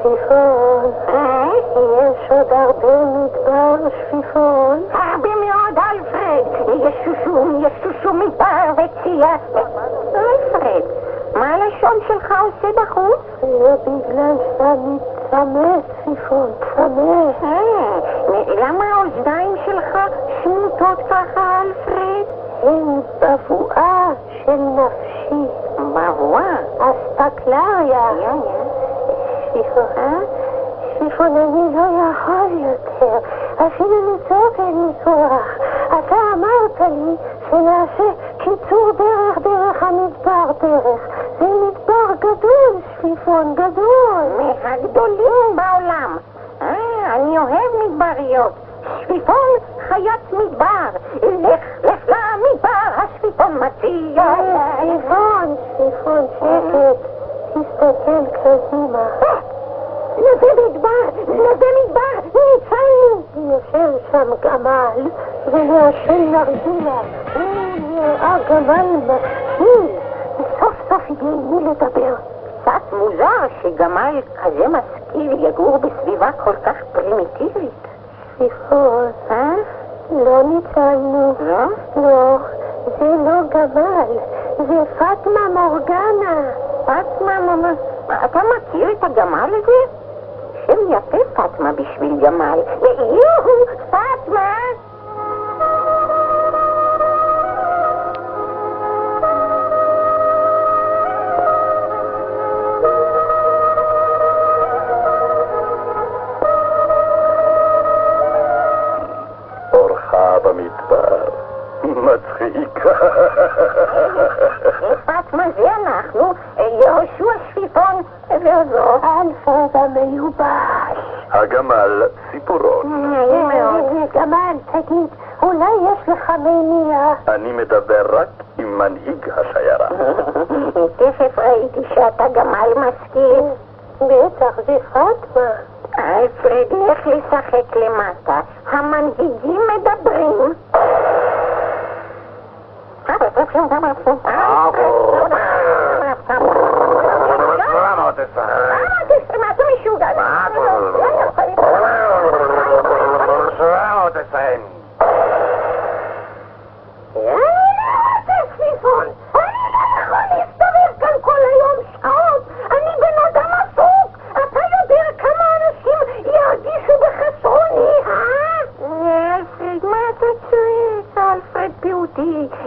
שפיפון? יש עוד הרבה מדבר שפיפון? הרבה מאוד, אלפרד. יש שושום, יש שושום מדבר וצייה. אלפרד, מה הלשון שלך עושה בחוץ? זה בגלל שאני צמא שפיפון, צמא. למה האוזניים שלך שמוטות ככה, אלפרד? הן בבואה של נפשי. בבואה. אספקלריה. אה? שפיפון, אני לא יכול יותר. אפילו לצעוק אין לי כוח. אתה אמרת לי שנעשה קיצור דרך דרך המדבר דרך. זה מדבר גדול, שפיפון, גדול. מהגדולים בעולם. אה, אני אוהב מדבריות. שפיפון חיית מדבר. לך, לך למדבר, השפיפון מציע. שפיפון, שפיפון, שקט. תסתכל קדימה. נווה מדבר, נווה מדבר, ניצלנו. יושב שם גמל ומעשן נרגילה. הוא נראה גמל משכיל. סוף סוף עם מי לדבר. קצת מוזר שגמל כזה משכיל יגור בסביבה כל כך פרימיטיבית. שפיפון, אה? לא ניצלנו. לא? לא, זה לא גמל, זה פטמה מורגנה. פטמה, מה- מה- אתה מכיר את הגמל הזה? פטמה בשביל גמל. יואו, פטמה! פטמה זה אנחנו, יהושע שפיפון ועוזרו. אלפרד המיובש. הגמל ציפורון. נעים מאוד. אה, גמל, תגיד, אולי יש לך מניע? אני מדבר רק עם מנהיג השיירה. תכף ראיתי שאתה גמל משכיל. בטח, זה פטמה. אלפרד, לך לשחק למטה. המנהיגים מדברים. מה אתה לא אה?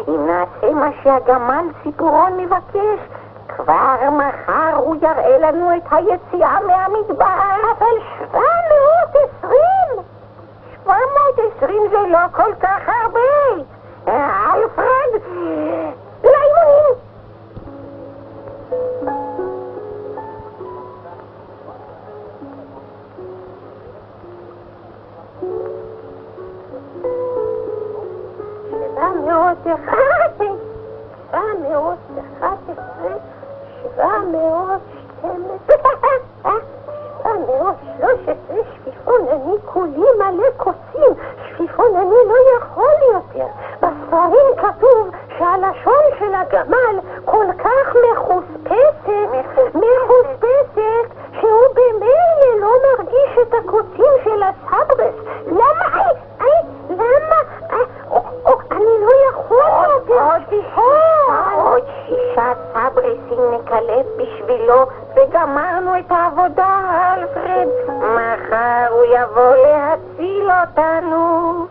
אם נעשה מה שהגמל ציפורון מבקש, כבר מחר הוא יראה לנו את היציאה מהמדבר. שפיפון, אני כולי מלא קוצים, שפיפון, אני לא יכול יותר. בספרים כתוב שהלשון של הגמל כל כך מחוספסת, מחוספסת, שהוא במילא לא מרגיש את הקוצים של הסברס. למה? איי, איי, למה? איי, או, או, אני לא יכול יותר. עוד שישה, עוד שישה סברסים נקלט בשבילו וגמרנו את העבודה, אלפרד. מחר הוא יבוא להציל אותנו.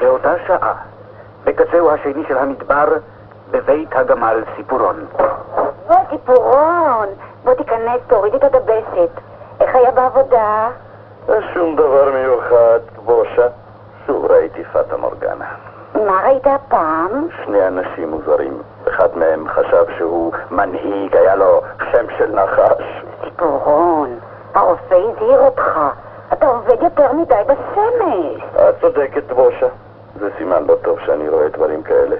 באותה שעה, בקצהו השני של המדבר, בבית הגמל סיפורון. בוא, ציפורון, בוא תיכנס, תוריד את הדבשת. איך היה בעבודה? שום דבר מיוחד, כבושה. שוב ראיתי פטה מורגנה. מה ראית הפעם? שני אנשים מוזרים. אחד מהם חשב שהוא מנהיג, היה לו שם של נחש. ציפורון, הרופא הזהיר אותך. אתה עובד יותר מדי בשמש. את צודקת, בושה. זה סימן לא טוב שאני רואה דברים כאלה.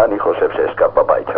אני חושב שאשכב בבית